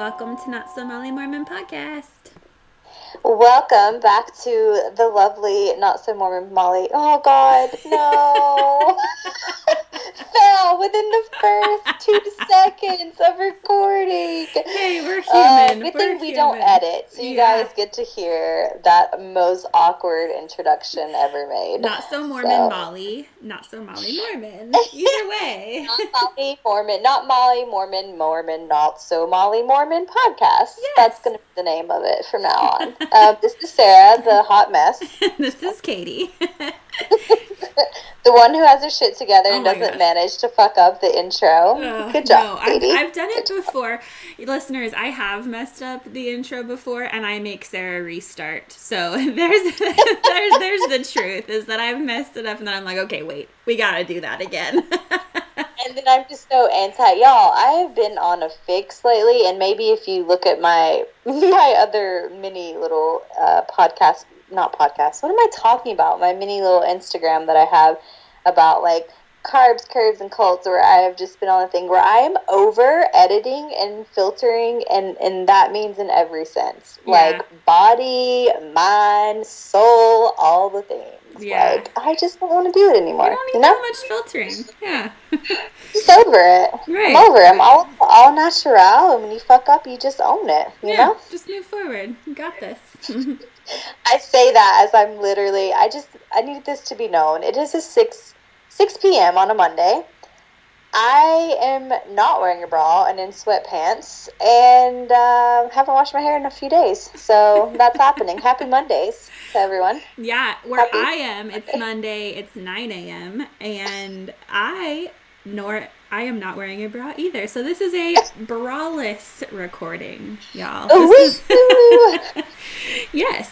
Welcome to Not So Molly Mormon podcast. Welcome back to the lovely Not So Mormon Molly. Oh God, no! Fell within the first two seconds of recording. Hey, we're Uh, human. good we're thing we human. don't edit, so you Yeah. guys get to hear that most awkward introduction ever made. Not so Mormon So- Molly. Not so Molly Mormon. Either way. Not Molly Mormon, not Molly Mormon, Mormon, not so Molly Mormon podcast. That's going to be the name of it from now on. uh, this is Sarah, the hot mess, this is Katie. the one who has her shit together and Oh my doesn't gosh. manage to fuck up the intro. Ugh, Good job, no, I've, I've done it before. Listeners, I have messed up the intro before and I make Sarah restart. So there's there's there's the truth is that I've messed it up and then I'm like, okay, wait, we gotta do that again. And then I'm just so anti y'all. I have been on a fix lately, and maybe if you look at my my other mini little uh, podcast, not podcast. What am I talking about? My mini little Instagram that I have about like carbs, curves, and cults, where I have just been on a thing where I am over editing and filtering, and and that means in every sense, Yeah. like body, mind, soul, all the things. Yeah. Like I just don't want to do it anymore. I don't you know? much filtering. Yeah. Just over it. Right. I'm over it. I'm all all natural, and when you fuck up, you just own it. You yeah. know. Just move forward. You got this. I say that as I'm literally. I just I need this to be known. It is a six six p.m. on a Monday. I am not wearing a bra and in sweatpants, and uh, haven't washed my hair in a few days. So that's happening. Happy Mondays to everyone. Yeah, where Happy I am, it's Monday, it's 9 a.m., and I nor I am not wearing a bra either. So this is a braless recording, y'all. This is- yes.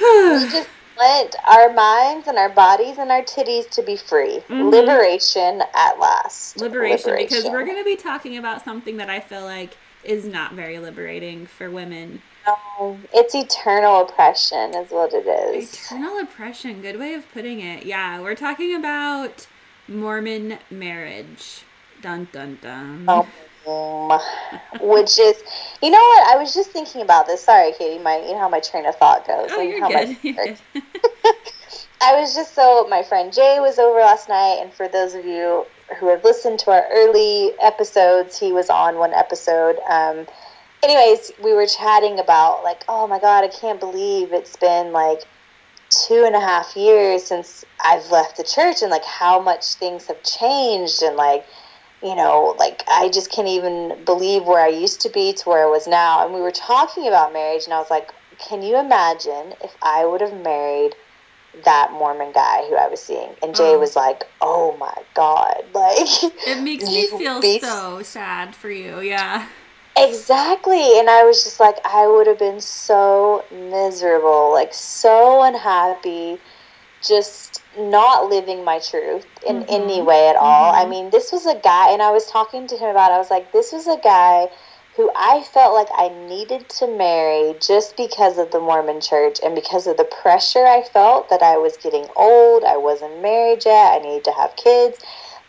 We just want our minds and our bodies and our titties to be free. Mhm. Liberation at last. Liberation, because we're going to be talking about something that I feel like is not very liberating for women. No, it's eternal oppression, is what it is. Eternal oppression, good way of putting it. Yeah, we're talking about Mormon marriage. Dun dun dun. Um, which is, you know what? I was just thinking about this. Sorry, Katie. My, you know how my train of thought goes. Oh, you're how my- good. You're. I was just so my friend Jay was over last night, and for those of you who have listened to our early episodes, he was on one episode. Um, anyways, we were chatting about like, oh my god, I can't believe it's been like two and a half years since I've left the church, and like how much things have changed, and like you know, like I just can't even believe where I used to be to where I was now. And we were talking about marriage, and I was like, can you imagine if I would have married that Mormon guy who I was seeing? And Jay Oh. was like, oh my God. Like, It makes me feel beast. so sad for you. Yeah. exactly. And I was just like, I would have been so miserable, like so unhappy, just not living my truth in Mhm. any way at all. I Mhm. mean, this was a guy, and I was talking to him about. it, I was like, this was a guy who I felt like I needed to marry just because of the Mormon church and because of the pressure I felt that I was getting old, I wasn't married yet, I needed to have kids.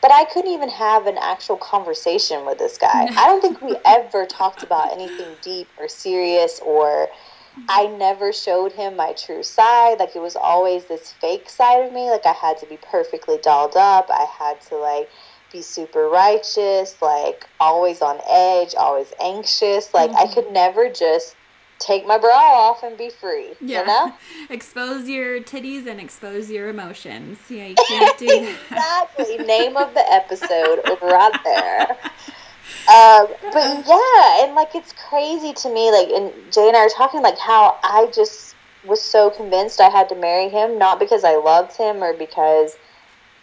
But I couldn't even have an actual conversation with this guy. I don't think we ever talked about anything deep or serious or I never showed him my true side. Like it was always this fake side of me. Like I had to be perfectly dolled up. I had to like be super righteous, like always on edge, always anxious. Like I Mhm. could never just take my bra off and be free. Yeah. You know? expose your titties and expose your emotions. Yeah, you can't do that. exactly. Name of the episode right there. Um, but yeah, and like it's crazy to me. Like, and Jay and I were talking like how I just was so convinced I had to marry him, not because I loved him or because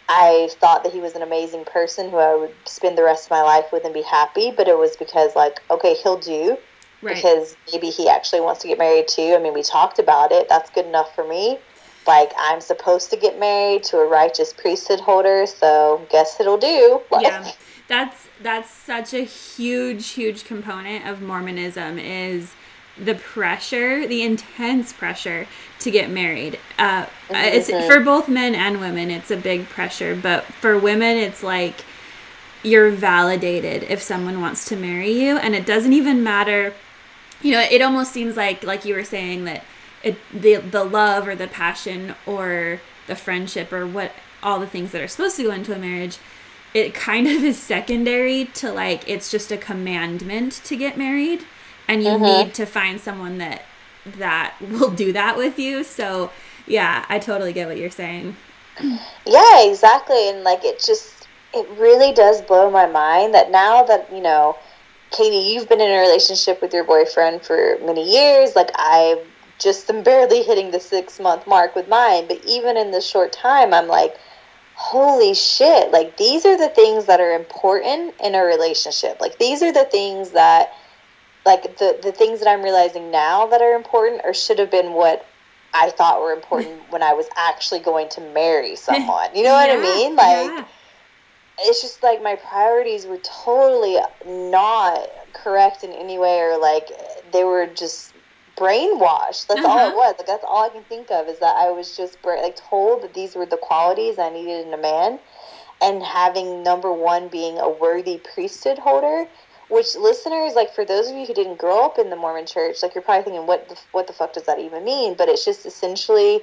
I thought that he was an amazing person who I would spend the rest of my life with and be happy, but it was because like, okay, he'll do Right. because maybe he actually wants to get married too. I mean, we talked about it. That's good enough for me. Like, I'm supposed to get married to a righteous priesthood holder, so guess it'll do. Like, yeah that's that's such a huge huge component of mormonism is the pressure the intense pressure to get married uh, it's Mhm. for both men and women it's a big pressure but for women it's like you're validated if someone wants to marry you and it doesn't even matter you know it almost seems like like you were saying that it the the love or the passion or the friendship or what all the things that are supposed to go into a marriage it kind of is secondary to like it's just a commandment to get married and you Mhm. need to find someone that that will do that with you so yeah i totally get what you're saying Yeah, exactly. And like it just it really does blow my mind that now that, you know, Katie, you've been in a relationship with your boyfriend for many years, like I just am barely hitting the 6 month mark with mine, but even in this short time I'm like holy shit, like these are the things that are important in a relationship. Like these are the things that like the the things that I'm realizing now that are important or should have been what I thought were important when I was actually going to marry someone. You know what I mean? Like yeah. it's just like my priorities were totally not correct in any way or like they were just brainwashed. That's all Uh-huh. it was. Like that's all I can think of is that I was just bra- like told that these were the qualities I needed in a man and having number 1 being a worthy priesthood holder which listeners like for those of you who didn't grow up in the Mormon church like you're probably thinking what the, what the fuck does that even mean but it's just essentially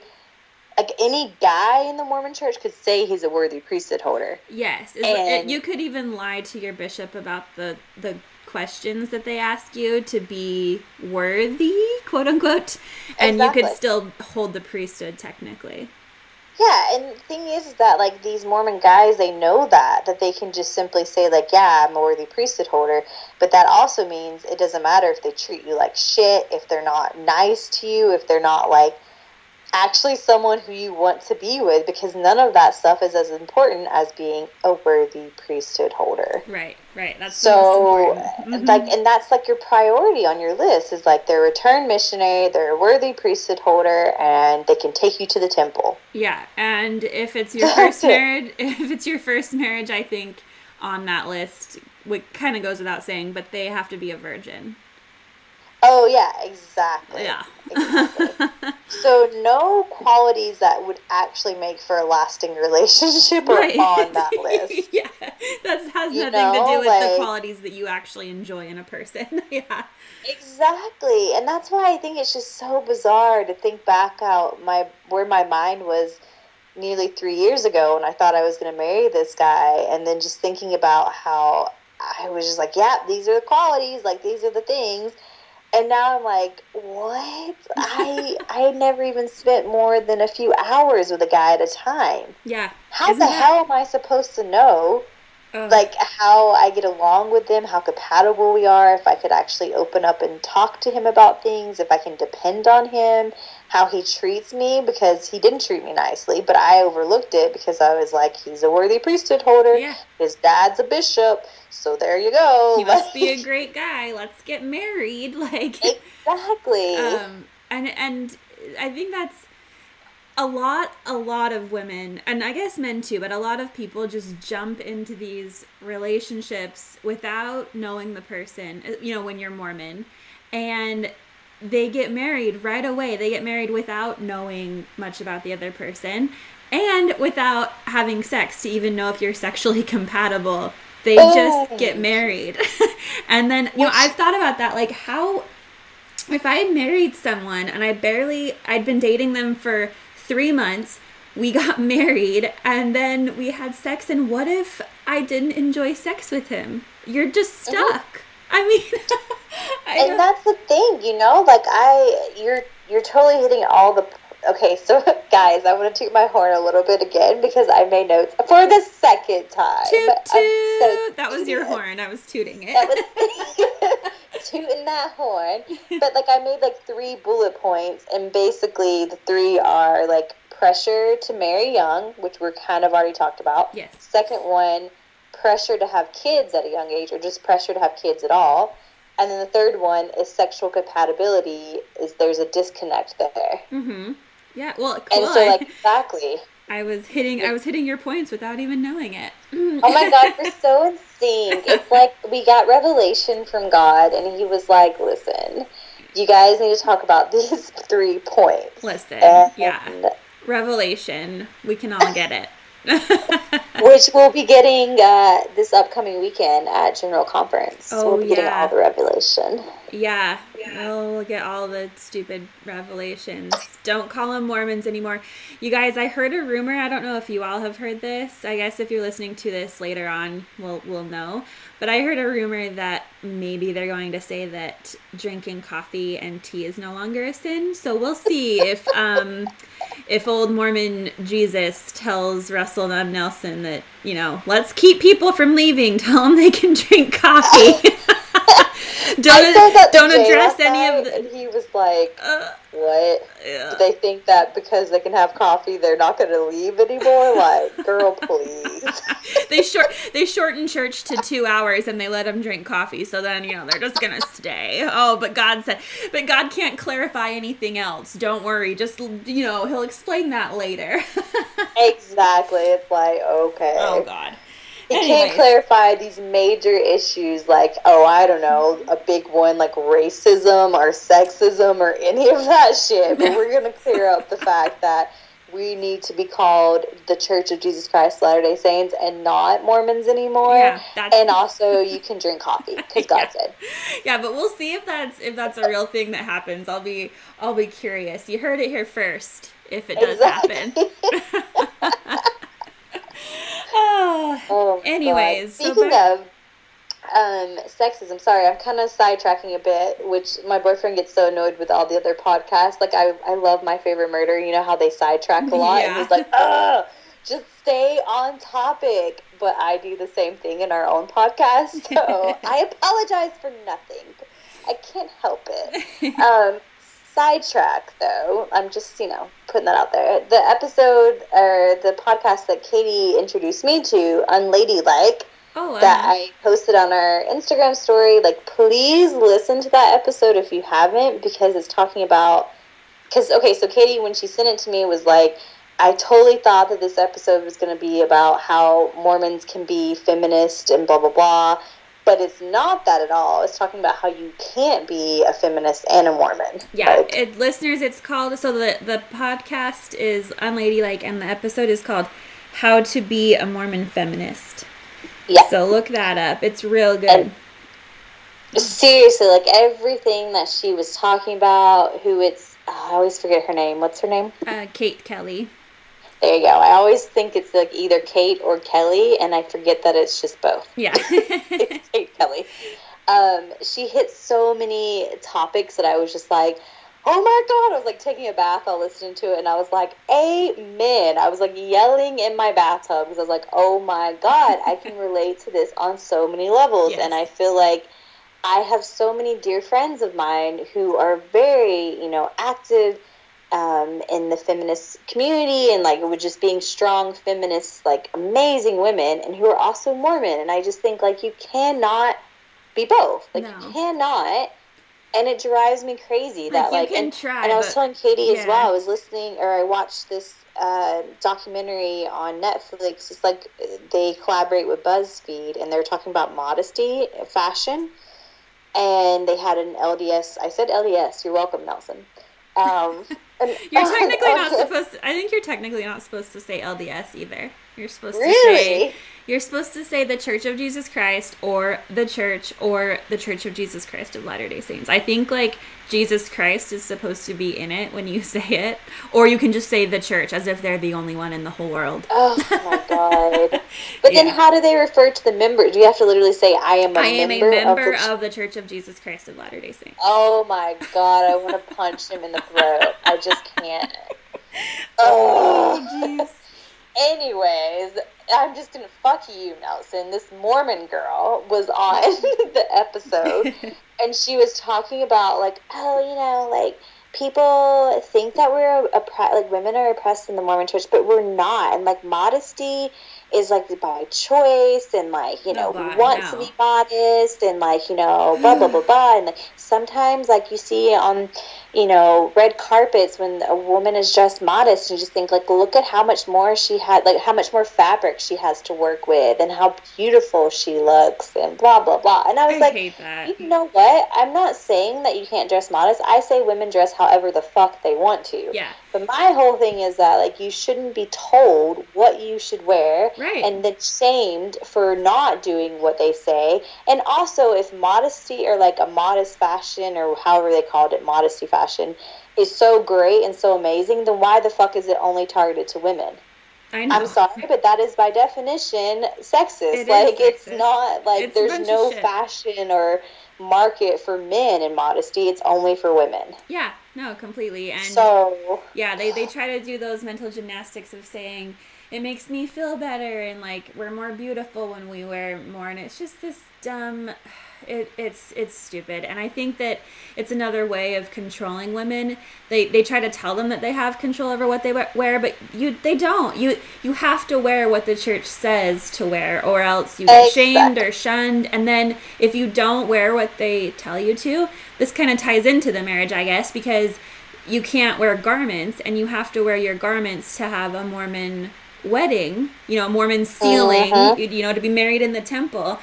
like any guy in the Mormon church could say he's a worthy priesthood holder Yes, And- you could even lie to your bishop about the the questions that they ask you to be worthy, quote unquote, and you could still hold the priesthood technically. Yeah, and the thing is that like these Mormon guys, they know that that they can just simply say like, "Yeah, I'm a worthy priesthood holder," but that also means it doesn't matter if they treat you like shit, if they're not nice to you, if they're not like actually someone who you want to be with, because none of that stuff is as important as being a worthy priesthood holder. Right, right. That's So. Mhm. like, and that's like your priority on your list is like they're a return missionary, they're a worthy priesthood holder, and they can take you to the temple. yeah, and if it's your first marriage, if it's your first marriage, I think on that list, what kind of goes without saying, but they have to be a virgin. Oh yeah, exactly. Yeah. Exactly. so no qualities that would actually make for a lasting relationship are on that list. yeah, that has You nothing to do know, with the qualities that you actually enjoy in a person. yeah. Exactly. And that's why I think it's just so bizarre to think back out my where my mind was nearly 3 years ago when I thought I was going to marry this guy and then just thinking about how I was just like, yeah, these are the qualities, like these are the things. And now I'm like, what? I I never even spent more than a few hours with a guy at a time. Yeah. How Isn't the that- hell am I supposed to know Ugh. like how I get along with them, how compatible we are, if I could actually open up and talk to him about things, if I can depend on him, how he treats me because he didn't treat me nicely, but I overlooked it because I was like, he's a worthy priesthood holder. yeah. His dad's a bishop, so there you go. He must be a great guy. Let's get married. Like exactly. um and and I think that's a lot a lot of women and I guess men too, but a lot of people just jump into these relationships without knowing the person, you know, when you're Mormon and they get married right away. They get married without knowing much about the other person and without having sex to even know if you're sexually compatible. They just Oh. get married. and then, you know, I've thought about that. Like, how, if I had married someone and I barely, I'd been dating them for three months, we got married, and then we had sex, and what if I didn't enjoy sex with him? You're just uh-huh. stuck. I mean, I and that's the thing, you know. Like I, you're you're totally hitting all the. Okay, so guys, I want to toot my horn a little bit again because I made notes for the second time. toot I'm so toot. That was your horn. I was tooting it. That was tooting that horn. But like I made like three bullet points, and basically the three are like pressure to marry young, which we're kind of already talked about. yes. Second one, pressure to have kids at a young age, or just pressure to have kids at all. And then the third one is sexual compatibility. Is there's a disconnect there, Mm-hmm. Yeah. Well, cool. and so like exactly. I was hitting. I was hitting your points without even knowing it. Oh my God, we're so in sync. It's like we got revelation from God, and He was like, "Listen, you guys need to talk about these three points." Listen. And Yeah. Revelation. We can all get it. Which we'll be getting uh, this upcoming weekend at General Conference. Oh, we'll be getting all the revelation. Yeah, we'll get all the stupid revelations. Don't call them Mormons anymore. You guys, I heard a rumor. I don't know if you all have heard this. I guess if you're listening to this later on, we'll we'll know. But I heard a rumor that maybe they're going to say that drinking coffee and tea is no longer a sin. So we'll see if um if old Mormon Jesus tells Russell M. Nelson that, you know, let's keep people from leaving, tell them they can drink coffee. Don't don't address any of the And he was like, uh, "What? yeah. Do they think that because they can have coffee, they're not going to leave anymore? Like, girl, please." they short they shorten church to two hours and they let them drink coffee so then you know they're just gonna stay oh but god said but god can't clarify anything else don't worry just you know he'll explain that later exactly. It's like, okay. oh god He can't clarify these major issues like, oh, I don't know, a big one like racism or sexism or any of that shit. But we're going to clear up the fact that we need to be called the Church of Jesus Christ Latter day Saints and not Mormons anymore. Yeah, and also, you can drink coffee because God Yeah. said. yeah but we'll see if that's if that's a real thing that happens i'll be i'll be curious you heard it here first if it does happen Oh, my Anyways, God. speaking back- of um, sexism, sorry, I'm kind of sidetracking a bit, which my boyfriend gets so annoyed with all the other podcasts. Like, I, I love My Favorite Murder. You know how they sidetrack a lot? And Yeah. he's like, oh, just stay on topic. But I do the same thing in our own podcast. So I apologize for nothing. I can't help it. Um, sidetrack though. I'm just you know putting that out there. The episode or the podcast that katie introduced me to unladylike oh that uh, i posted on our instagram story like please listen to that episode if you haven't because it's talking about because okay so katie when she sent it to me was like i totally thought that this episode was going to be about how mormons can be feminist and blah blah blah but it's not that at all it's talking about how you can't be a feminist and a mormon Yeah, Like, it, listeners, it's called so the the podcast is unladylike, and the episode is called "How to Be a Mormon Feminist." Yeah. So look that up. It's real good. And- seriously like everything that she was talking about who it's oh, i always forget her name what's her name Uh, Kate Kelly. There you go i always think it's like either kate or kelly and i forget that it's just both Yeah. it's kate kelly um, she hit so many topics that i was just like oh my god i was like taking a bath while listening to it and i was like amen i was like yelling in my bathtub because i was like oh my god i can relate to this on so many levels Yes. and i feel like I have so many dear friends of mine who are very, you know, active um, in the feminist community and like with just being strong feminists, like amazing women, and who are also Mormon. And I just think like you cannot be both. Like No. you cannot. And it drives me crazy that like, and, try, and I was but- telling Katie as well. I was listening or I watched this uh, documentary on Netflix. It's like they collaborate with BuzzFeed and they're talking about modesty, fashion, and they had an LDS. I said LDS. You're welcome, Nelson. Um, You're technically not supposed to. I think you're technically not supposed to say LDS either. You're supposed to Really? say. You're supposed to say the Church of Jesus Christ or the Church or the Church of Jesus Christ of Latter day Saints. I think like Jesus Christ is supposed to be in it when you say it. Or you can just say the church as if they're the only one in the whole world. Oh my god! But then, how do they refer to the members? Do you have to literally say, "I am a I am member, a member of the of the Church of Jesus Christ of Latter day Saints. Oh my god, I want to punch him in the throat. I just can't. Oh. jeez. Anyways, I'm just gonna fuck you, Nelson. This Mormon girl was on the episode and she was talking about like, oh, you know, like people think that we're oppre- like women are oppressed in the Mormon church, but we're not. And like modesty is like by choice and like, you know, No, we want to be modest and like, you know, blah blah blah blah and like sometimes like you see on you know, red carpets when a woman is dressed modest, you just think like, look at how much more she had, like how much more fabric she has to work with, and how beautiful she looks, and blah blah blah. And I was I like, you know what? I'm not saying that you can't dress modest. I say women dress however the fuck they want to. Yeah. But my whole thing is that like you shouldn't be told what you should wear Right. and then shamed for not doing what they say. And also if modesty or like a modest fashion or however they called it, modesty fashion is so great and so amazing, then why the fuck is it only targeted to women? I know. I'm sorry, but that is by definition sexist. It like it's not like It's there's no fashion or market for men in modesty. It's only for women. Yeah, no, completely. And So yeah, they, they try to do those mental gymnastics of saying it makes me feel better and like we're more beautiful when we wear more and it's just this dumb it, it's it's stupid. And i think that it's another way of controlling women. They they try to tell them that they have control over what they wear but you they don't. You you have to wear what the church says to wear or else you get shamed or shunned. And then if you don't wear what they tell you to this kind of ties into the marriage i guess because you can't wear garments and you have to wear your garments to have a mormon wedding you know a mormon sealing Mhm. you, you know to be married in the temple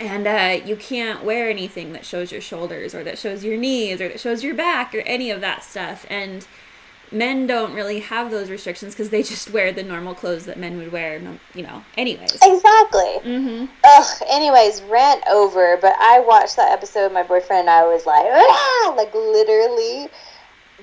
and uh, you can't wear anything that shows your shoulders or that shows your knees or that shows your back or any of that stuff and men don't really have those restrictions because they just wear the normal clothes that men would wear you know anyways exactly. mm-hmm. Ugh. Anyways, rant over. But I watched that episode. My boyfriend and I was like, ah! like literally,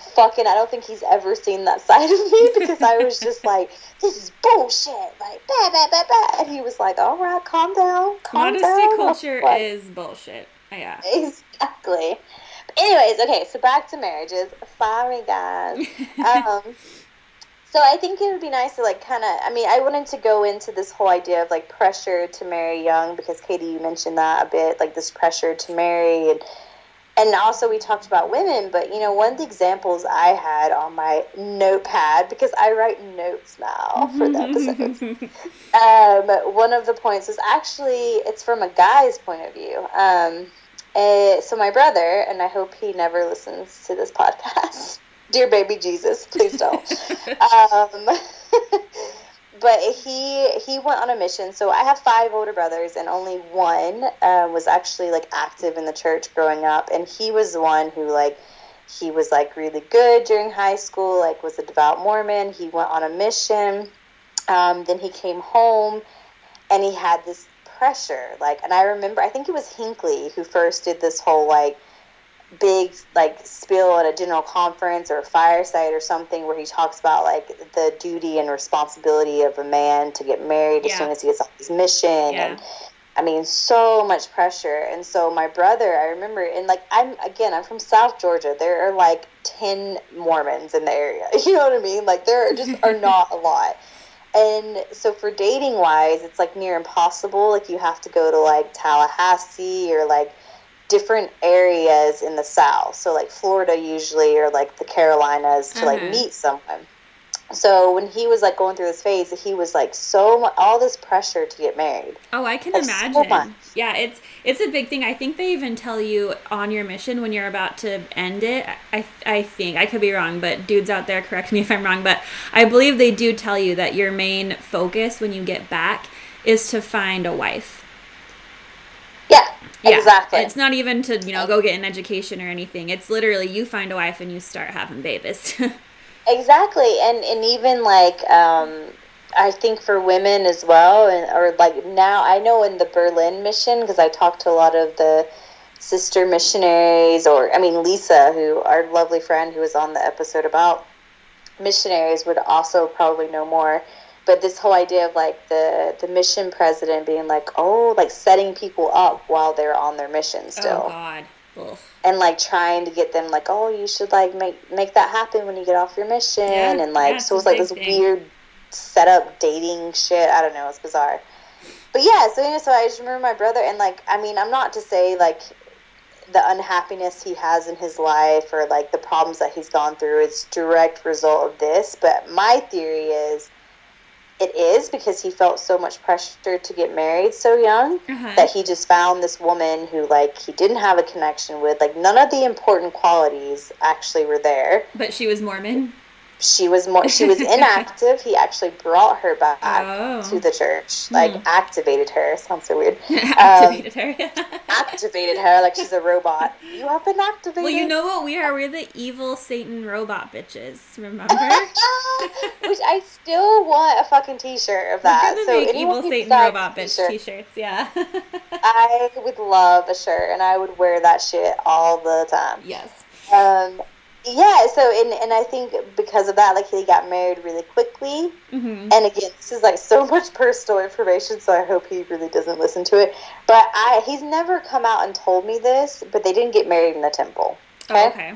fucking. I don't think he's ever seen that side of me because I was just like, this is bullshit. Like, bah, bah, bah, bah. and he was like, all right, calm down, calm modesty down. Culture like, is bullshit yeah Exactly. But anyways, okay, so back to marriages. Sorry, guys. Um, so I think it would be nice to like kind of. I mean, I wanted to go into this whole idea of like pressure to marry young because Katie, you mentioned that a bit, like this pressure to marry and. And also, we talked about women, but you know, one of the examples I had on my notepad because I write notes now for the episodes um, one of the points was actually it's from a guy's point of view. Um, eh, so my brother, and I hope he never listens to this podcast. Dear baby Jesus, please don't. um, but he he went on a mission. So I have five older brothers, and only one uh, was actually like active in the church growing up, and he was the one who like he was like really good during high school, like was a devout Mormon. He went on a mission. Um, then he came home and he had this pressure. Like, and I remember, I think it was Hinckley who first did this whole like big like spill at a general conference or a fireside or something where he talks about like the duty and responsibility of a man to get married as soon as he gets off his mission Yeah. and I mean, so much pressure. And so my brother, I remember, and like I'm again, I'm from South Georgia. There are like ten Mormons in the area. You know what I mean? Like there just are not a lot. And so for dating wise, it's like near impossible. Like you have to go to like Tallahassee or like different areas in the South. So like Florida usually or like the Carolinas to like Mhm. meet someone. So when he was like going through this phase, he was like so all this pressure to get married. Oh, I can Like, so imagine. much. yeah, it's it's a big thing. I think they even tell you on your mission when you're about to end it. I I think I could be wrong, but dudes out there, correct me if I'm wrong. But I believe they do tell you that your main focus when you get back is to find a wife. Yeah, exactly. It's not even to you know go get an education or anything. It's literally you find a wife and you start having babies. Exactly, and and even like um, I think for women as well, and or like now I know in the Berlin mission because I talked to a lot of the sister missionaries, or I mean Lisa, who our lovely friend who was on the episode about missionaries would also probably know more. But this whole idea of like the the mission president being like, oh, like setting people up while they're on their mission oh, still oh God. Ugh. and like trying to get them like oh you should like make make that happen when you get off your mission Yeah, and like so it's it was like this thing. weird setup dating shit i don't know it's bizarre but yeah so you know so i just remember my brother and like i mean i'm not to say like the unhappiness he has in his life or like the problems that he's gone through is direct result of this but my theory is it is because he felt so much pressure to get married so young Uh-huh. that he just found this woman who like he didn't have a connection with like none of the important qualities actually were there But she was Mormon. She was more she was inactive he actually brought her back Oh. to the church like Hmm. activated her sounds so weird Activated her. activated her like she's a robot you have been activated well, you know what we are? We're the evil Satan robot bitches. Remember? which i still want a fucking t-shirt of that so evil Satan robot bitch t-shirt, t-shirts. Yeah. i would love a shirt and i would wear that shit all the time yes. um yeah so and, and i think because of that like he got married really quickly hmm and again this is like so much personal information so i hope he really doesn't listen to it but i he's never come out and told me this but they didn't get married in the temple okay, Oh, okay.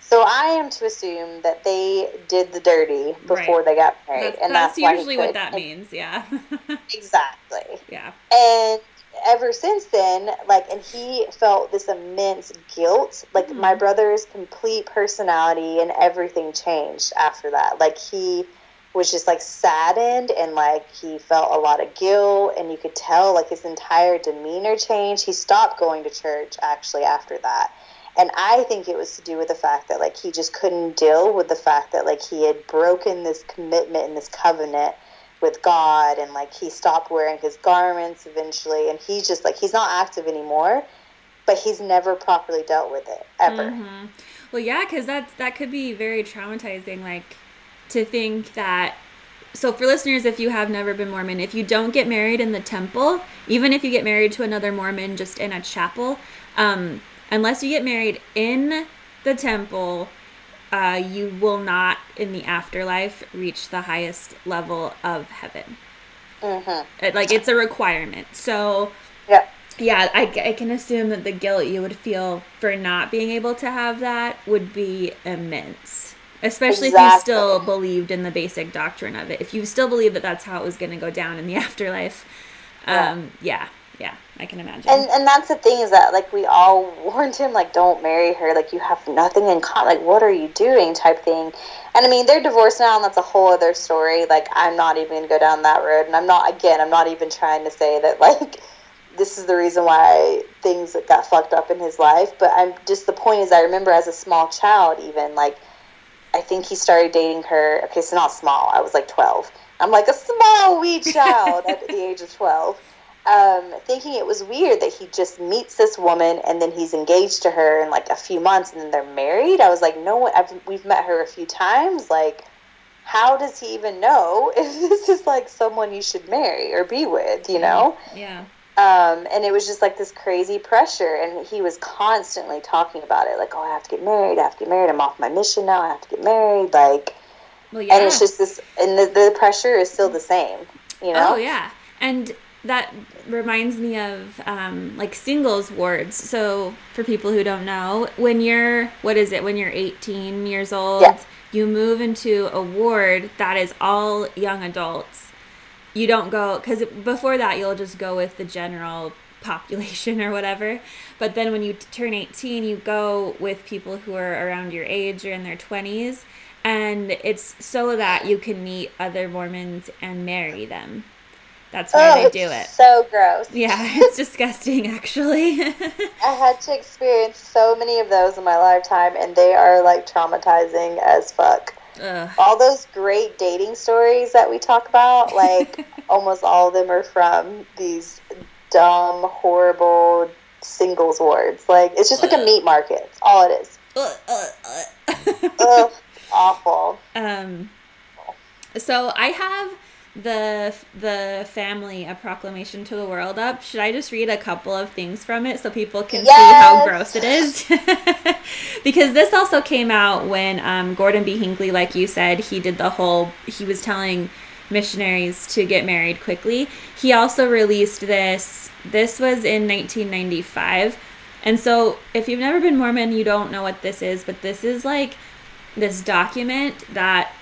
so i am to assume that they did the dirty before Right. they got married That's, and that's that's, usually what that means. Yeah. exactly yeah. and ever since then like and he felt this immense guilt. Like Mhm. my brother's complete personality and everything changed after that. Like he was just like saddened and like he felt a lot of guilt and you could tell like his entire demeanor changed. He stopped going to church actually after that. And i think it was to do with the fact that like he just couldn't deal with the fact that like he had broken this commitment and this covenant with God and like he stopped wearing his garments eventually and he's just like he's not active anymore but he's never properly dealt with it ever. hmm Well, yeah, because that's that could be very traumatizing. Like to think that. So, for listeners, if you have never been Mormon, if you don't get married in the temple, even if you get married to another Mormon just in a chapel, um, unless you get married in the temple, uh, you will not in the afterlife reach the highest level of heaven. Mhm. It- like it's a requirement. So Yeah. yeah, I, I can assume that the guilt you would feel for not being able to have that would be immense. Especially if you still believed in the basic doctrine of it. If you still believe that that's how it was going to go down in the afterlife. Yeah. Um, yeah, yeah, I can imagine. And and that's the thing is that like we all warned him like don't marry her like you have nothing in common like what are you doing type thing. And I mean they're divorced now and that's a whole other story. Like I'm not even gonna go down that road and I'm not again I'm not even trying to say that like this is the reason why things got fucked up in his life. But I'm just the point is I remember as a small child even like I think he started dating her. Okay, so not small. I was like 12. I'm like a small wee child at the age of 12. Um, thinking it was weird that he just meets this woman and then he's engaged to her in like a few months and then they're married. I was like, no one, I've, we've met her a few times. Like, how does he even know if this is like someone you should marry or be with, you know? yeah. Um, and it was just like this crazy pressure, and he was constantly talking about it, like, "Oh, I have to get married. I have to get married. I'm off my mission now. I have to get married." Like, Well, yeah. and it's just this, and the, the pressure is still the same, you know? Oh yeah, and that reminds me of um, like singles wards. So for people who don't know, when you're what is it? When you're 18 years old, Yeah. you move into a ward that is all young adults. You don't go because before that you'll just go with the general population or whatever. But then when you turn 18, you go with people who are around your age or in their 20s. And it's so that you can meet other Mormons and marry them. That's why Oh, they do it. it's so gross. Yeah, it's disgusting actually. I had to experience so many of those in my lifetime, and they are like traumatizing as fuck. Ugh. All those great dating stories that we talk about, like almost all of them are from these dumb, horrible singles wards. Like it's just like a meat market. It's all it is. Ugh, awful. Um, so I have the the family a proclamation to the world up. Should I just read a couple of things from it so people can see how gross it is? because this also came out when um, Gordon B. Hinckley, like you said, he did the whole. He was telling missionaries to get married quickly. He also released this. This was in 1995. And so, if you've never been Mormon, you don't know what this is, but this is like this document that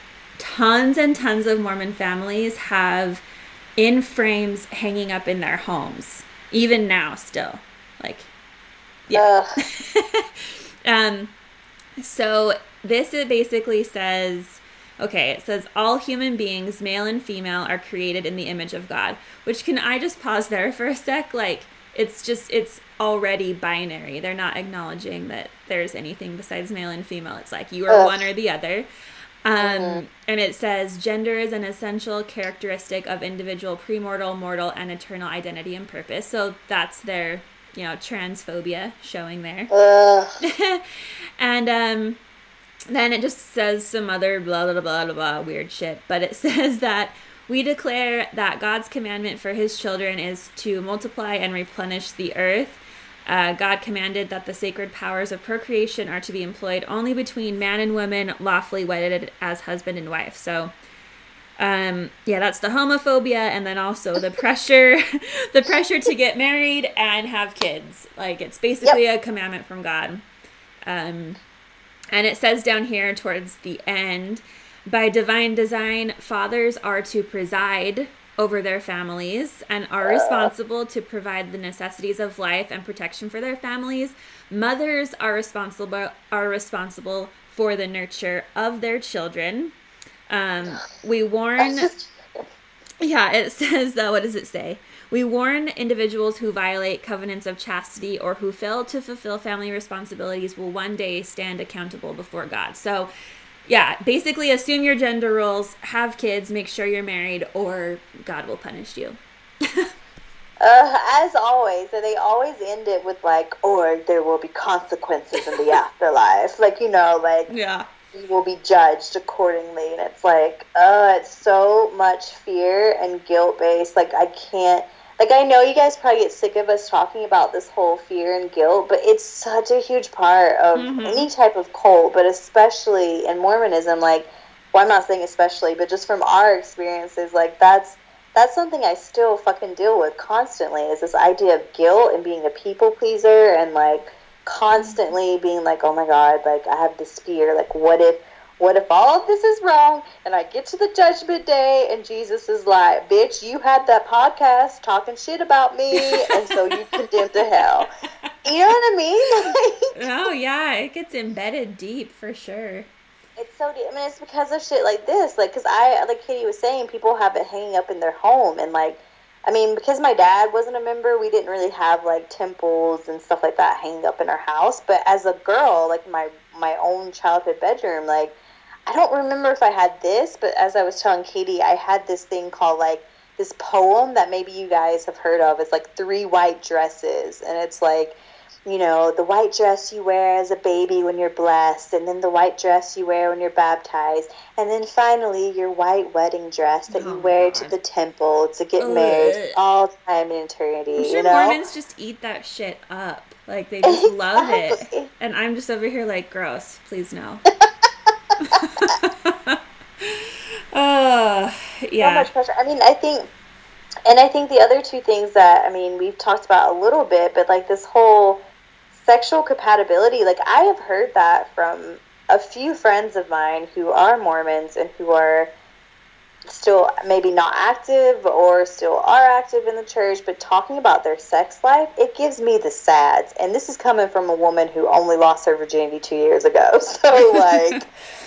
tons and tons of Mormon families have in frames hanging up in their homes, even now, still. Like, Yeah. Um, so this it basically says, okay, it says all human beings, male and female, are created in the image of God. Which can I just pause there for a sec? Like, it's just it's already binary. They're not acknowledging that there's anything besides male and female. It's like you are Ugh. one or the other. Um, mm-hmm. And it says gender is an essential characteristic of individual premortal, mortal, and eternal identity and purpose. So that's their, you know, transphobia showing there. and um, then it just says some other blah, blah, blah, blah, blah, weird shit. But it says that we declare that God's commandment for his children is to multiply and replenish the earth uh, God commanded that the sacred powers of procreation are to be employed only between man and woman lawfully wedded as husband and wife. So, um, yeah, that's the homophobia, and then also the pressure, the pressure to get married and have kids. Like it's basically yep. a commandment from God. Um, and it says down here towards the end, by divine design, fathers are to preside over their families and are responsible to provide the necessities of life and protection for their families. Mothers are responsible are responsible for the nurture of their children. Um, we warn. Yeah, it says that. What does it say? We warn individuals who violate covenants of chastity or who fail to fulfill family responsibilities will one day stand accountable before God. So yeah, basically assume your gender roles, have kids, make sure you're married, or God will punish you. uh, as always, and they always end it with like, or there will be consequences in the afterlife. Like, you know, like, yeah. You will be judged accordingly. And it's like, uh, it's so much fear and guilt based. Like, I can't like I know you guys probably get sick of us talking about this whole fear and guilt, but it's such a huge part of mm-hmm. any type of cult, but especially in Mormonism. Like, well, I'm not saying especially, but just from our experiences, like that's that's something I still fucking deal with constantly. Is this idea of guilt and being a people pleaser and like constantly being like, oh my god, like I have this fear. Like, what if what if all of this is wrong and I get to the judgment day and Jesus is like, bitch, you had that podcast talking shit about me and so you condemned to hell. You know what I mean? Like, oh, yeah. It gets embedded deep for sure. It's so deep. I mean, it's because of shit like this. Like, because I, like Katie was saying, people have it hanging up in their home and like, I mean, because my dad wasn't a member, we didn't really have like temples and stuff like that hanging up in our house. But as a girl, like my my own childhood bedroom, like I don't remember if I had this, but as I was telling Katie, I had this thing called like this poem that maybe you guys have heard of. It's like three white dresses, and it's like, you know, the white dress you wear as a baby when you're blessed, and then the white dress you wear when you're baptized, and then finally your white wedding dress that oh you wear God. to the temple to get Ugh. married all time in eternity. I'm sure you know? Mormons just eat that shit up. Like they just exactly. love it. And I'm just over here like gross. Please no. uh, yeah. So much pressure. I mean, I think, and I think the other two things that, I mean, we've talked about a little bit, but like this whole sexual compatibility, like I have heard that from a few friends of mine who are Mormons and who are still maybe not active or still are active in the church, but talking about their sex life, it gives me the sads. And this is coming from a woman who only lost her virginity two years ago. So, like,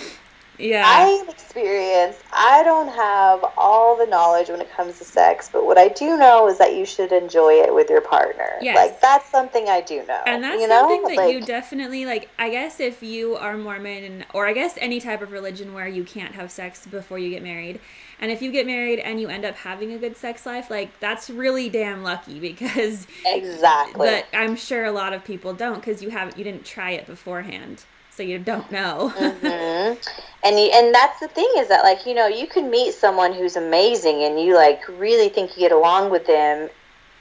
yeah. I am experienced, I don't have all the knowledge when it comes to sex, but what I do know is that you should enjoy it with your partner. Yes. Like, that's something I do know. And that's you something that like, you definitely, like, I guess if you are Mormon, or I guess any type of religion where you can't have sex before you get married, and if you get married and you end up having a good sex life, like, that's really damn lucky because. Exactly. But I'm sure a lot of people don't because you haven't, you didn't try it beforehand so you don't know. mm-hmm. And you, and that's the thing is that like you know you can meet someone who's amazing and you like really think you get along with them,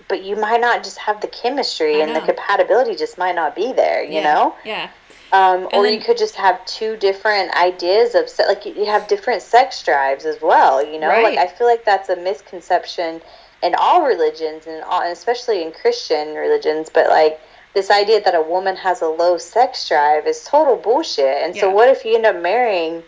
but you might not just have the chemistry and the compatibility just might not be there. You yeah. know. Yeah. Um, or then, you could just have two different ideas of se- like you have different sex drives as well. You know, right. like I feel like that's a misconception in all religions and all, especially in Christian religions. But like this idea that a woman has a low sex drive is total bullshit. And yeah. so, what if you end up marrying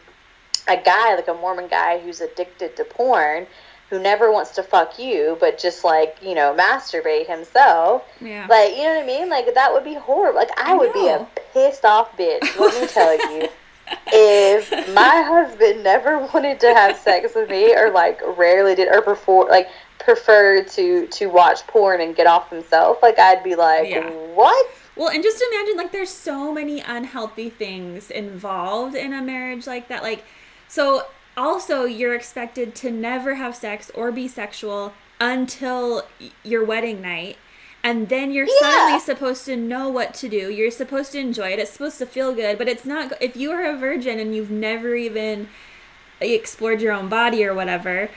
a guy, like a Mormon guy, who's addicted to porn, who never wants to fuck you, but just like, you know, masturbate himself? Yeah. Like, you know what I mean? Like, that would be horrible. Like, I, I would be a pissed off bitch, let me tell you. if my husband never wanted to have sex with me or like rarely did or before like prefer to to watch porn and get off himself, like I'd be like, yeah. what? Well, and just imagine like there's so many unhealthy things involved in a marriage like that. Like So also you're expected to never have sex or be sexual until your wedding night. And then you're Yeah. suddenly supposed to know what to do. You're supposed to enjoy it. It's supposed to feel good, but it's not. If you are a virgin and you've never even explored your own body or whatever,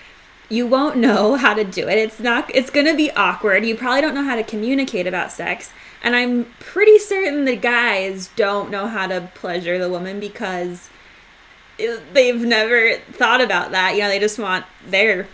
you won't know how to do it. It's not it's going to be awkward. You probably don't know how to communicate about sex. And I'm pretty certain the guys don't know how to pleasure the woman because they've never thought about that. You know, they just want their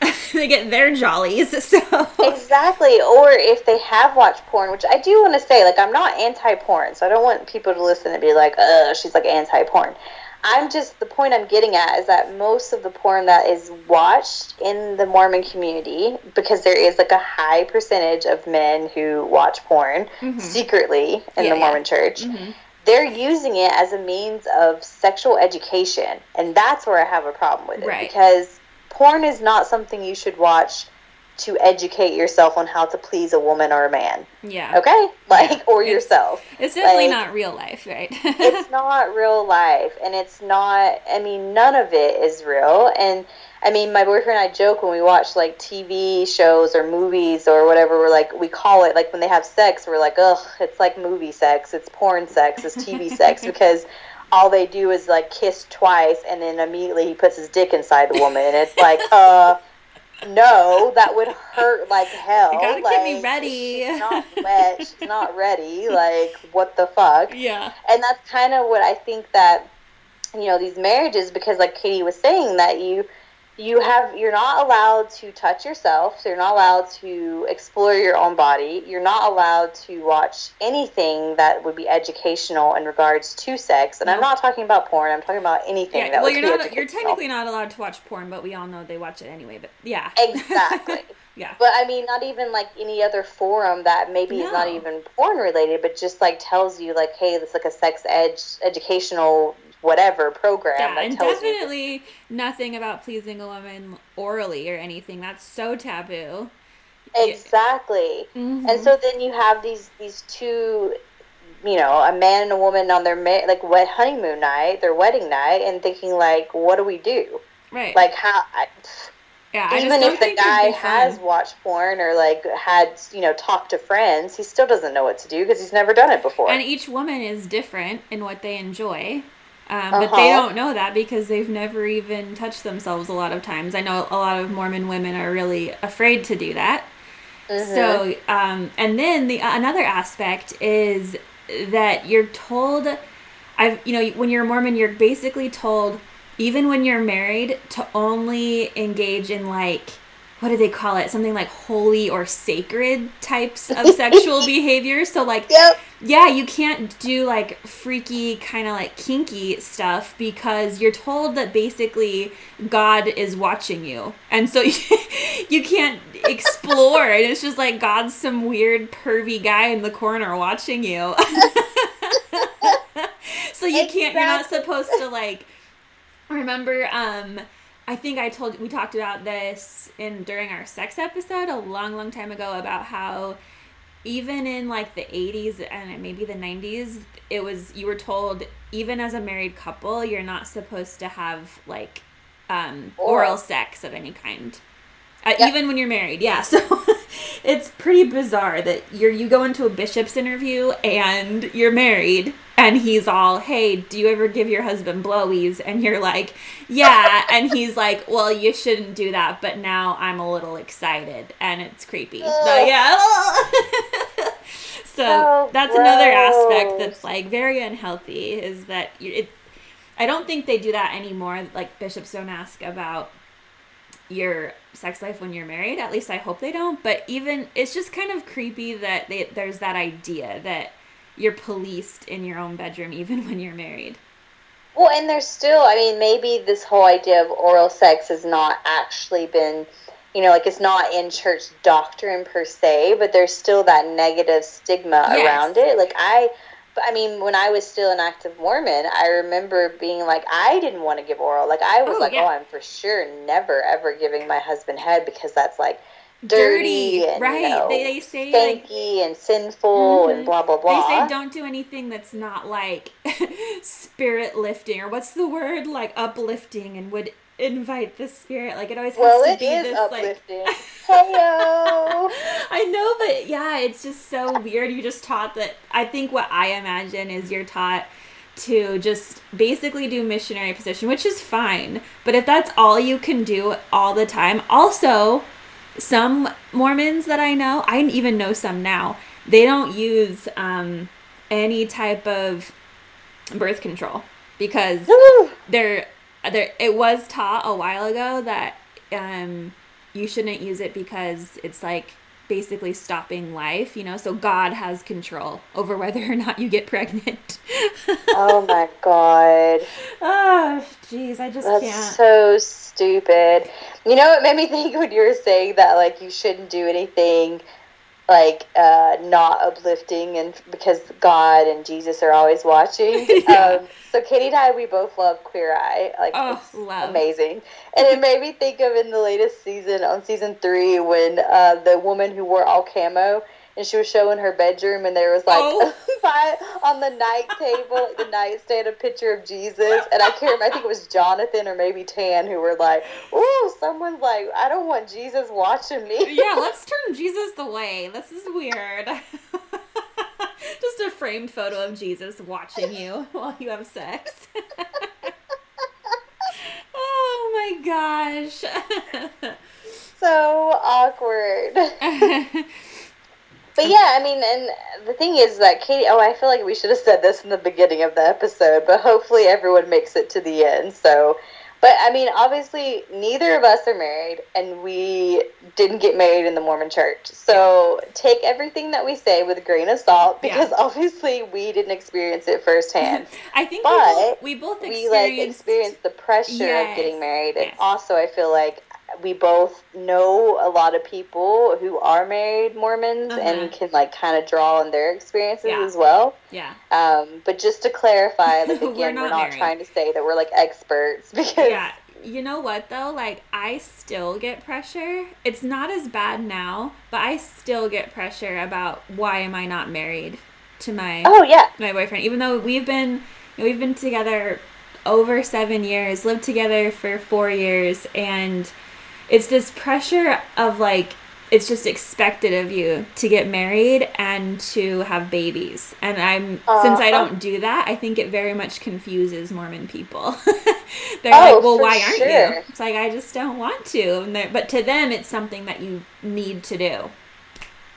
they get their jollies. So Exactly. Or if they have watched porn, which I do want to say, like, I'm not anti porn, so I don't want people to listen and be like, uh, she's like anti porn. I'm just, the point I'm getting at is that most of the porn that is watched in the Mormon community, because there is like a high percentage of men who watch porn secretly in Mm-hmm. Yeah, the yeah. Mormon church, Mhm. They're using it as a means of sexual education. And that's where I have a problem with it. Right. Because porn is not something you should watch to educate yourself on how to please a woman or a man. yeah. Okay? Like, or It's- yourself. It's definitely Like- not real life, right? it's not real life. And it's not, I mean, none of it is real. And I mean, my boyfriend and I joke when we watch like TV shows or movies or whatever, we're like, we call it, like when they have sex, we're like, ugh, it's like movie sex, it's porn sex, it's TV sex, because all they do is like kiss twice and then immediately he puts his dick inside the woman. And it's like, uh, no, that would hurt like hell. You gotta like, get me ready. She's not wet. She's not ready. Like, what the fuck? yeah. and that's kind of what I think that you know these marriages because like Katie was saying that you you have you're not allowed to touch yourself so you're not allowed to explore your own body. You're not allowed to watch anything that would be educational in regards to sex. And I'm not talking about porn. I'm talking about anything Yeah, that well, would you're not. You're technically not allowed to watch porn, but we all know they watch it anyway. But yeah, exactly. Yeah, But I mean, not even like any other forum that maybe is not even porn related, but just like tells you like, hey, this is like a sex edge educational whatever program yeah, that and tells you. definitely nothing about pleasing a woman orally or anything. That's so taboo. Exactly. Mhm. And so then you have these these two, you know, a man and a woman on their ma- like wet honeymoon night, their wedding night, and thinking like, what do we do? right, Like how. I, yeah, even if the guy has watched porn or like had you know talked to friends, he still doesn't know what to do because he's never done it before. And each woman is different in what they enjoy. Um, But they Uh-huh. don't know that because they've never even touched themselves a lot of times. I know a lot of Mormon women are really afraid to do that. Mhm. So, um, and then the another aspect is that you're told, I've you know when you're a Mormon, you're basically told even when you're married to only engage in like what do they call it? Something like holy or sacred types of sexual behavior. So like Yep. yeah, you can't do like freaky kind of like kinky stuff because you're told that basically God is watching you. And so you can't explore. and it's just like God's some weird pervy guy in the corner watching you. so you can't you're not supposed to like remember um I think I told we talked about this in during our sex episode a long long time ago about how even in like the 80s and maybe the 90s it was you were told even as a married couple you're not supposed to have like um oral, Oral. sex of any kind uh, Yep. even when you're married yeah. So it's pretty bizarre that you're you go into a bishop's interview and you're married and he's all hey do you ever give your husband blowies? And you're like yeah. And he's like well you shouldn't do that but now i'm a little excited and it's creepy. So yeah. So So that's another aspect that's like very unhealthy is that it i don't think they do that anymore. Like bishops don't ask about your sex life when you're married at least i hope they don't but even it's just kind of creepy that they, there's that idea that you're policed in your own bedroom even when you're married Well, and there's still, I mean, maybe this whole idea of oral sex has not actually been, you know, like it's not in church doctrine per se, but there's still that negative stigma Yes. around it. Like, I, I mean, when I was still an active Mormon, I remember being like, I didn't want to give oral. Like, I was Oh, like, yeah. oh, I'm for sure never, ever giving my husband head because that's like, dirty, and right? you know, they, they say like stanky and sinful and Mhm. blah blah blah. They say don't do anything that's not like spirit lifting or what's the word like uplifting and would invite the spirit. Like it always has well, to be is this uplifting. like. Heyo. I know, but yeah, it's just so weird. You just taught that. I think what I imagine is you're taught to just basically do missionary position, which is fine. But if that's all you can do all the time, also some Mormons that I know, I even know some now, they don't use um, any type of birth control because Woo. There it was taught a while ago that um you shouldn't use it because it's like basically stopping life you know so god has control over whether or not you get pregnant oh my god. oh jeez i just That's can't so stupid. You know what made me think when you were saying that like you shouldn't do anything like uh, not uplifting and because God and Jesus are always watching. Yeah. um, so Katie and I we both love Queer Eye. Like Oh, it's love. amazing. And it made me think of in the latest season on season three when uh, the woman who wore all camo and she was showing her bedroom and there was like Oh. by, on the night table, the nightstand, a picture of Jesus. And I can't remember, I think it was Jonathan or maybe Tan who were like, Ooh, someone's like, I don't want Jesus watching me. yeah let's turn jesus away this is weird just a framed photo of jesus watching you while you have sex oh my gosh so awkward. But yeah, I mean, and the thing is that Katie, oh, I feel like we should have said this in the beginning of the episode, but hopefully everyone makes it to the end. So, but I mean, obviously, neither of us are married, and we didn't get married in the Mormon church. So take everything that we say with a grain of salt Yeah. because obviously we didn't experience it firsthand. I think But we both, we both we like experienced experienced the pressure Yes, of getting married and yes. also i feel like we both know a lot of people who are married mormons Uh-huh. and can like kind of draw on their experiences Yeah. as well. Yeah. Um, but just to clarify like We're again we're not not, trying to say that we're like experts because yeah. You know what though? Like i still get pressure. It's not as bad now but i still get pressure about why am i not married to my oh yeah. my boyfriend? Even though we've been we've been together over seven years lived together for four years and it's this pressure of like it's just expected of you to get married and to have babies and i'm since i Uh-huh. don't do that i think it very much confuses mormon people they're Oh, like well why aren't sure. you it's like i just don't want to and but to them it's something that you need to do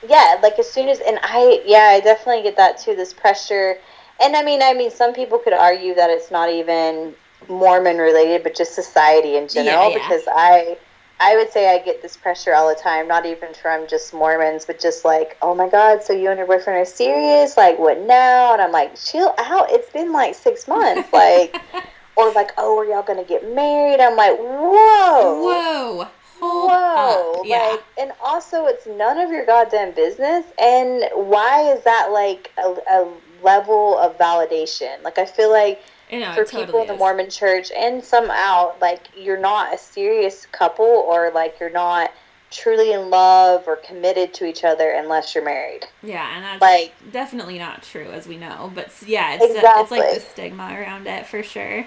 yeah like as soon as and i yeah i definitely get that too this pressure and i mean i mean some people could argue that it's not even mormon related but just society in general yeah. because i i would say i get this pressure all the time not even from just mormons but just like oh my god so you and your boyfriend are serious like what now and i'm like chill out it's been like six months like or like oh are y'all gonna get married i'm like whoa whoa hold Whoa! up. yeah Like, and also, it's none of your goddamn business. And why is that like a, a level of validation? Like, I feel like you know, for totally people in the is. Mormon Church and some out, like, you're not a serious couple, or like you're not truly in love or committed to each other unless you're married. Yeah, and that's Like- definitely not true, as we know. But yeah, it's it's like the stigma around it for sure.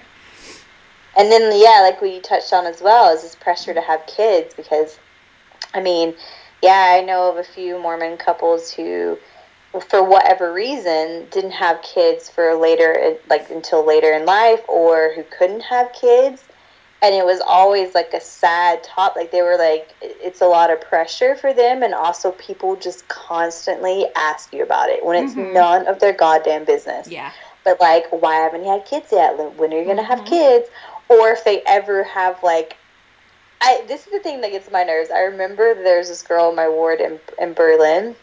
And then, yeah, like we touched on as well, is this pressure to have kids because, I mean, yeah, I know of a few Mormon couples who, for whatever reason, didn't have kids for later, like until later in life, or who couldn't have kids. And it was always like a sad top. Like they were like, it's a lot of pressure for them, and also people just constantly ask you about it when it's Mhm. none of their goddamn business Yeah, but like why haven't you had kids yet when are you gonna have Mhm. kids or if they ever have like i this is the thing that gets my nerves i remember there's this girl in my ward in, in berlin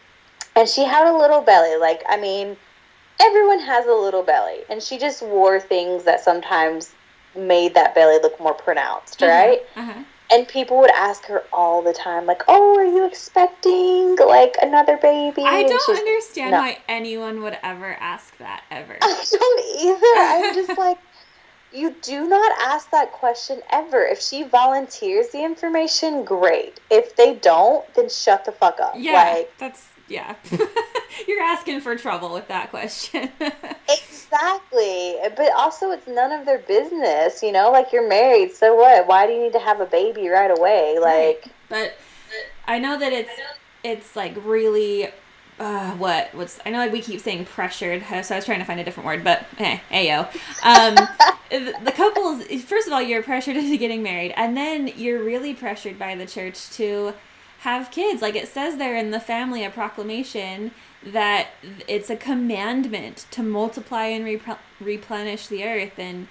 and she had a little belly like i mean everyone has a little belly and she just wore things that sometimes made that belly look more pronounced right Uh-huh. and people would ask her all the time like oh are you expecting like another baby I don't understand no. why anyone would ever ask that ever. I don't either. I'm just like, you do not ask that question ever. If she volunteers the information, great. If they don't, then shut the fuck up. Yeah, like, that's yeah. You're asking for trouble with that question. exactly. But also it's none of their business, you know? Like you're married, so what? Why do you need to have a baby right away? Like right. But I know that it's it's like really uh, what what's I know like we keep saying pressured, so I was trying to find a different word, but eh, ayo. Um, the couples, first of all, you're pressured into getting married, and then you're really pressured by the church to have kids. Like it says there in the family, a proclamation that it's a commandment to multiply and replenish the earth, and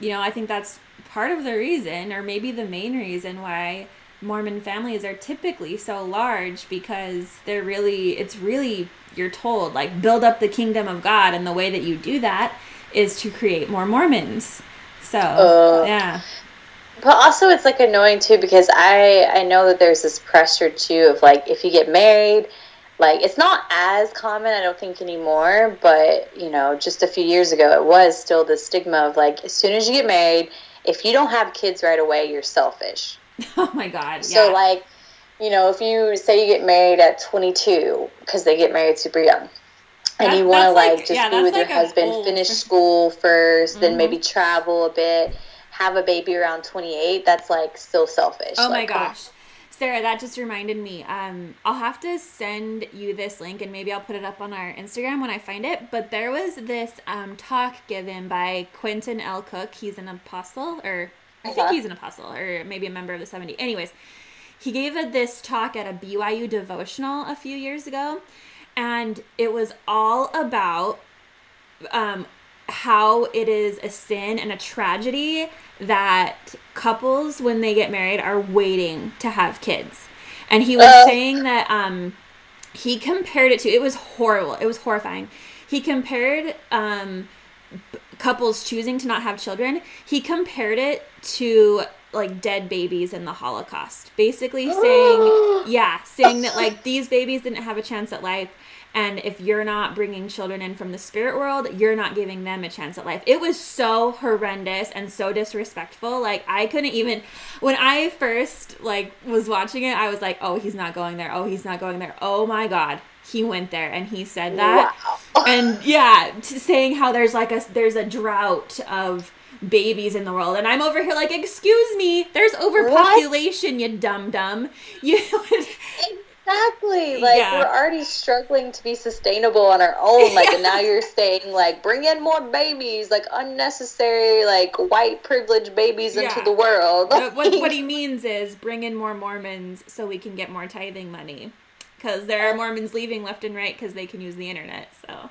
you know I think that's part of the reason, or maybe the main reason why Mormon families are typically so large because they're really, it's really, you're told, like, build up the kingdom of God. And the way that you do that is to create more Mormons. So, uh, yeah. But also, it's like annoying too because I I know that there's this pressure too of like if you get married, like it's not as common I don't think anymore, but you know just a few years ago it was still the stigma of like as soon as you get married, if you don't have kids right away, you're selfish. Oh my god. So yeah. like, you know, if you say you get married at 22 because they get married super young. And that, you want to like, like, just yeah, be with like your husband, finish school 1st mm-hmm. then maybe travel a bit, have a baby around 28. That's like so selfish. Oh like, my gosh. Sarah, that just reminded me. Um, I'll have to send you this link and maybe I'll put it up on our Instagram when I find it. But there was this um, talk given by Quentin L. Cook. He's an apostle, or I think uh-huh. he's an apostle or maybe a member of the 70. Anyways, he gave a, this talk at a BYU devotional a few years ago, and it was all about um, how it is a sin and a tragedy that couples, when they get married, are waiting to have kids. And he was uh. saying that um, he compared it to, it was horrible. It was horrifying. He compared um, couples choosing to not have children, he compared it to like dead babies in the Holocaust. Basically saying, yeah, saying that like these babies didn't have a chance at life and if you're not bringing children in from the spirit world, you're not giving them a chance at life. It was so horrendous and so disrespectful. Like I couldn't even when I first like was watching it, I was like, "Oh, he's not going there. Oh, he's not going there. Oh my god." he went there and he said that wow. and yeah saying how there's like a there's a drought of babies in the world and i'm over here like excuse me there's overpopulation what? you dumb dumb you exactly like yeah. we're already struggling to be sustainable on our own like yeah. and now you're saying like bring in more babies like unnecessary like white privileged babies yeah. into the world what, what he means is bring in more mormons so we can get more tithing money because there are Mormons leaving left and right because they can use the internet. So.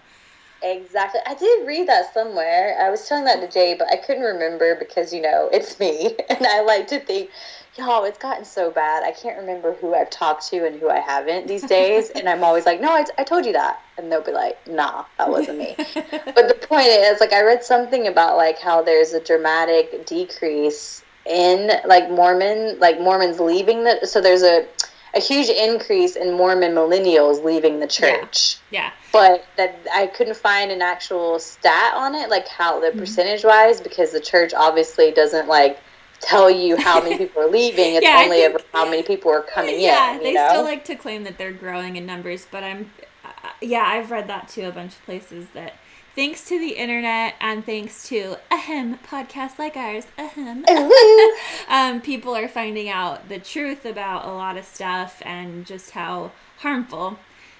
Exactly. I did read that somewhere. I was telling that to Jay, but I couldn't remember because, you know, it's me. And I like to think, y'all, it's gotten so bad. I can't remember who I've talked to and who I haven't these days. and I'm always like, no, I, I told you that. And they'll be like, nah, that wasn't me. but the point is, like, I read something about, like, how there's a dramatic decrease in, like, Mormon, like, Mormons leaving the, so there's a, a huge increase in Mormon millennials leaving the church. Yeah. yeah. But that I couldn't find an actual stat on it, like how the mm-hmm. percentage wise, because the church obviously doesn't like tell you how many people are leaving. It's yeah, only think, how many people are coming yeah, in. Yeah, they know? still like to claim that they're growing in numbers, but I'm, uh, yeah, I've read that too a bunch of places that thanks to the internet and thanks to ahem podcasts like ours ahem um, people are finding out the truth about a lot of stuff and just how harmful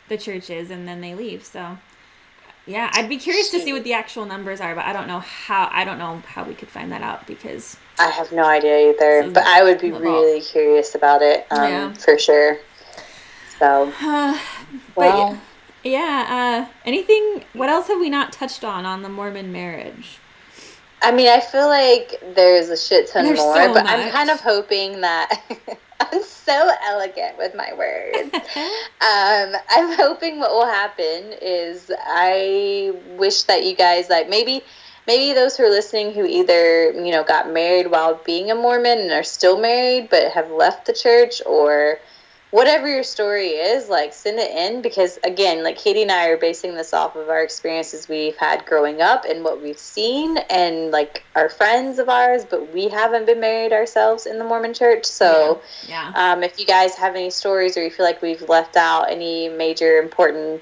the church is and then they leave so yeah i'd be curious to see what the actual numbers are but i don't know how i don't know how we could find that out because i have no idea either but i would be really curious about it um, yeah. for sure so uh, well yeah. Yeah. Uh, anything? What else have we not touched on on the Mormon marriage? I mean, I feel like there's a shit ton there's more, so but much. I'm kind of hoping that I'm so elegant with my words. um, I'm hoping what will happen is I wish that you guys like maybe maybe those who are listening who either you know got married while being a Mormon and are still married but have left the church or whatever your story is, like send it in because again, like Katie and I are basing this off of our experiences we've had growing up and what we've seen and like our friends of ours, but we haven't been married ourselves in the Mormon church. So yeah, yeah. Um, if you guys have any stories or you feel like we've left out any major important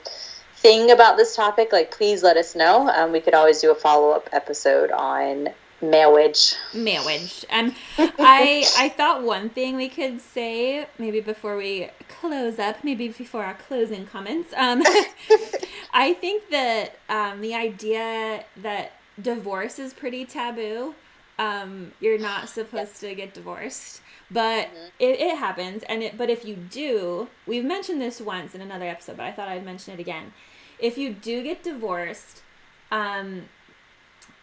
thing about this topic, like please let us know. Um, we could always do a follow up episode on marriage. Marriage. And I I thought one thing we could say maybe before we close up, maybe before our closing comments. Um, I think that um, the idea that divorce is pretty taboo. Um, you're not supposed to get divorced, but mm-hmm. it, it happens. And it, but if you do, we've mentioned this once in another episode, but I thought I'd mention it again. If you do get divorced, um,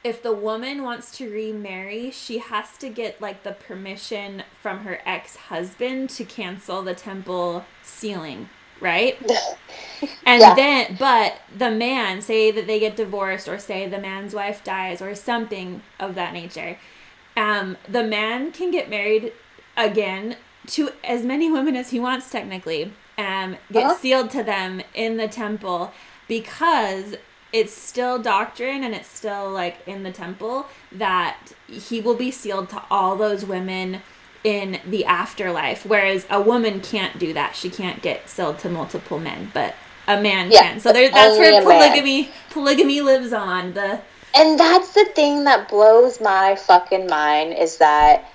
if the woman wants to remarry, she has to get like the permission from her ex husband to cancel the temple sealing, right? and yeah. then, but the man, say that they get divorced, or say the man's wife dies, or something of that nature, um, the man can get married again to as many women as he wants, technically, um, get uh-huh. sealed to them in the temple because it's still doctrine and it's still like in the temple that he will be sealed to all those women in the afterlife whereas a woman can't do that. She can't get sealed to multiple men but a man yeah, can. So there, that's where polygamy polygamy lives on the and that's the thing that blows my fucking mind is that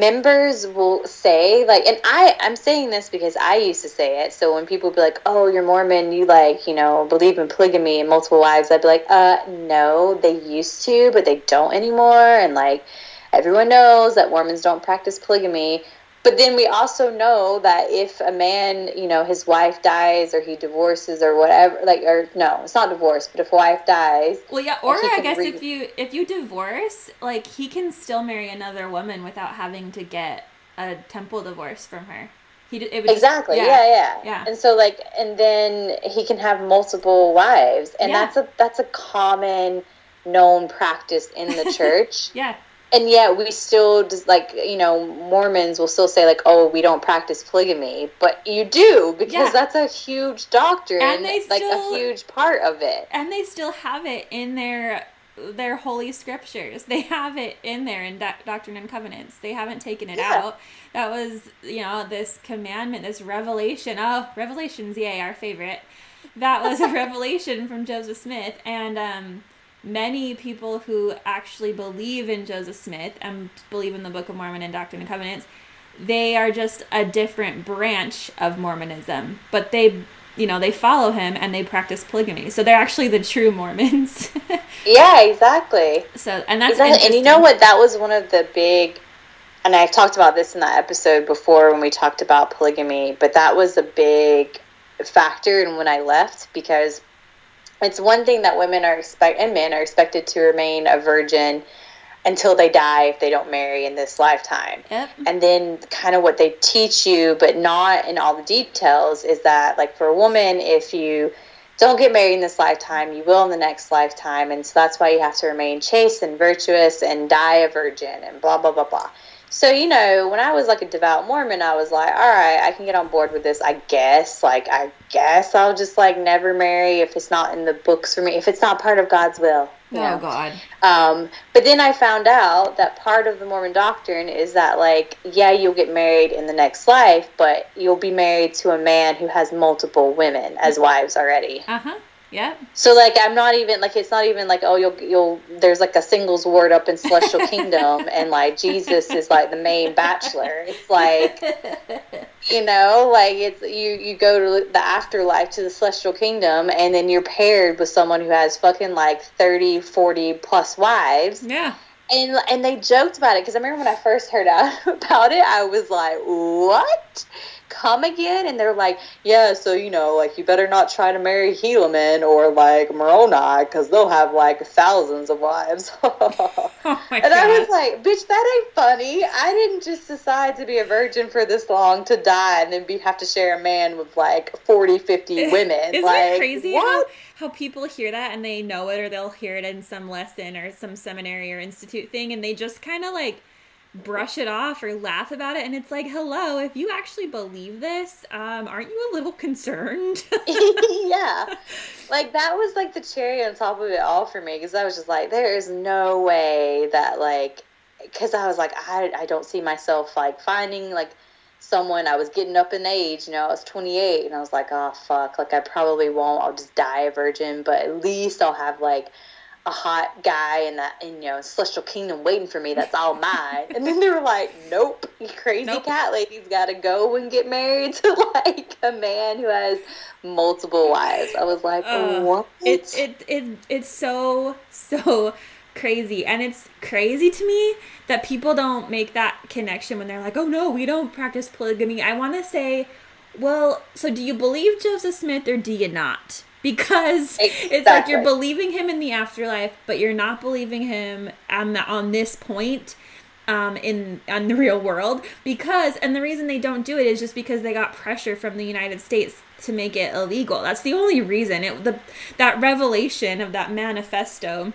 members will say like and i i'm saying this because i used to say it. So when people be like oh you're mormon you like you know believe in polygamy and multiple wives i'd be like uh no they used to but they don't anymore. And like everyone knows that mormons don't practice polygamy but then we also know that if a man, you know, his wife dies or he divorces or whatever, like, or no, it's not divorce, but if a wife dies, well, yeah, or I guess re- if you if you divorce, like, he can still marry another woman without having to get a temple divorce from her. He exactly, just, yeah. yeah, yeah, yeah. And so, like, and then he can have multiple wives, and yeah. that's a that's a common known practice in the church. yeah and yet we still just like you know mormons will still say like oh we don't practice polygamy but you do because yeah. that's a huge doctrine and they like still, a huge part of it. And they still have it in their their holy scriptures. They have it in there in Do- doctrine and covenants. They haven't taken it yeah. out. That was you know this commandment this revelation oh revelations yay our favorite. That was a revelation from joseph smith and um many people who actually believe in Joseph Smith and believe in the Book of Mormon and Doctrine and Covenants, they are just a different branch of Mormonism, but they, you know, they follow him and they practice polygamy. So they're actually the true Mormons. yeah, exactly. So, and that's exactly. and you know what? That was one of the big and I've talked about this in that episode before when we talked about polygamy, but that was a big factor in when I left because it's one thing that women are expect and men are expected to remain a virgin until they die if they don't marry in this lifetime. Yep. And then kind of what they teach you, but not in all the details, is that like for a woman, if you don't get married in this lifetime, you will in the next lifetime. And so that's why you have to remain chaste and virtuous and die a virgin and blah, blah, blah, blah. So, you know, when I was like a devout Mormon, I was like, all right, I can get on board with this, I guess. Like, I guess I'll just like never marry if it's not in the books for me, if it's not part of God's will. Oh, know? God. Um, but then I found out that part of the Mormon doctrine is that, like, yeah, you'll get married in the next life, but you'll be married to a man who has multiple women as wives already. Uh huh. Yeah. So like I'm not even like it's not even like oh you'll you'll there's like a singles ward up in Celestial Kingdom and like Jesus is like the main bachelor. It's like you know like it's you you go to the afterlife to the Celestial Kingdom and then you're paired with someone who has fucking like 30, 40 plus wives. Yeah. And and they joked about it because I remember when I first heard out about it I was like what? Come again? And they're like, yeah, so, you know, like, you better not try to marry Helaman or, like, Moroni because they'll have, like, thousands of wives. oh and God. I was like, bitch, that ain't funny. I didn't just decide to be a virgin for this long to die and then be have to share a man with, like, 40, 50 eh, women. Isn't like, it crazy how, how people hear that and they know it or they'll hear it in some lesson or some seminary or institute thing and they just kind of, like, brush it off or laugh about it. And it's like hello if you actually believe this um, aren't you a little concerned? Yeah. Like that was like the cherry on top of it all for me because i was just like there is no way that like because i was like I, I don't see myself like finding like someone. I was getting up in age you know i was 28 and i was like oh fuck like i probably won't. I'll just die a virgin but at least i'll have like a hot guy in that in you know celestial kingdom waiting for me that's all mine. And then they were like nope you crazy nope. cat lady's gotta go and get married to like a man who has multiple wives. I was like uh, what? it, it it it's so so crazy. And it's crazy to me that people don't make that connection when they're like oh no we don't practice polygamy. I want to say well so do you believe joseph smith or do you not because exactly. it's like you're believing him in the afterlife, but you're not believing him on the, on this point um, in on the real world because and the reason they don't do it is just because they got pressure from the United States to make it illegal. That's the only reason. It the that revelation of that manifesto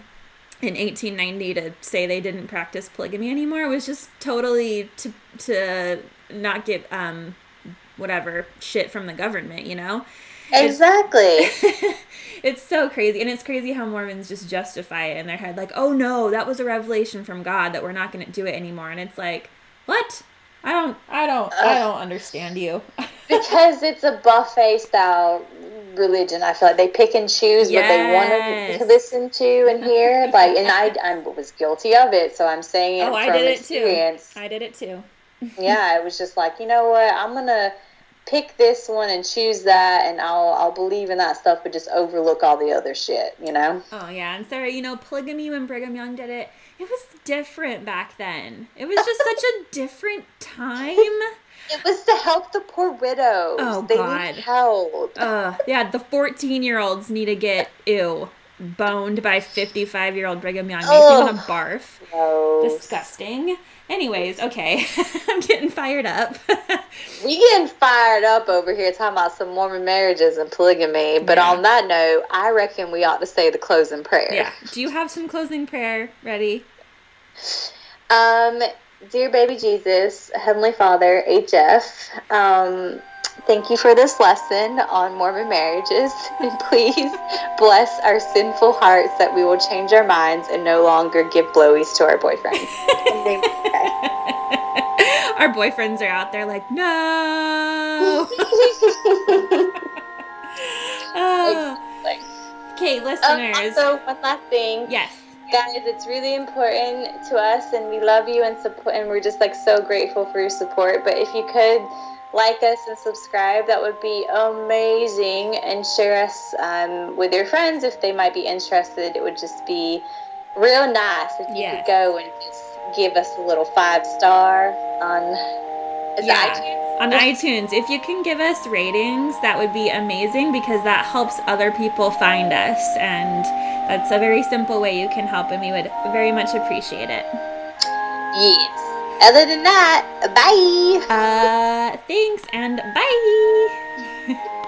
in 1890 to say they didn't practice polygamy anymore was just totally to to not get um whatever shit from the government, you know? Exactly. It's, so crazy. And it's crazy how Mormons just justify it in their head. Like, oh no, that was a revelation from God that we're not going to do it anymore. And it's like, what? I don't, I don't, uh, I don't understand you. because it's a buffet style religion. I feel like they pick and choose yes. what they want to listen to and hear. Like, and I, I was guilty of it, so I'm saying it oh, I did experience. it too. I did it too. yeah, it was just like, you know what? I'm gonna pick this one and choose that and I'll I'll believe in that stuff but just overlook all the other shit, you know? Oh yeah. And Sarah, you know, polygamy when Brigham Young did it, it was different back then. It was just such a different time. It was to help the poor widows. Oh they God. Need help. Uh, yeah, the fourteen year olds need to get ew boned by fifty five year old Brigham Young. Makes oh, me want to barf. Disgusting. Anyways, okay, I'm getting fired up. we getting fired up over here talking about some Mormon marriages and polygamy. But yeah. on that note, I reckon we ought to say the closing prayer. Yeah. Do you have some closing prayer ready? Um, dear baby Jesus, Heavenly Father, HF. Um, Thank you for this lesson on Mormon marriages. And please bless our sinful hearts that we will change our minds and no longer give blowies to our boyfriends. our boyfriends are out there like, no. oh. Okay, listeners. Um, also, one last thing. Yes guys it's really important to us and we love you and support and we're just like so grateful for your support but if you could like us and subscribe. That would be amazing. And share us um, with your friends if they might be interested. It would just be real nice if you yes. could go and just give us a little five star on yeah. iTunes. On iTunes, if you can give us ratings, that would be amazing because that helps other people find us. And that's a very simple way you can help, and we would very much appreciate it. Yes. Other than that, bye. Uh, thanks and bye.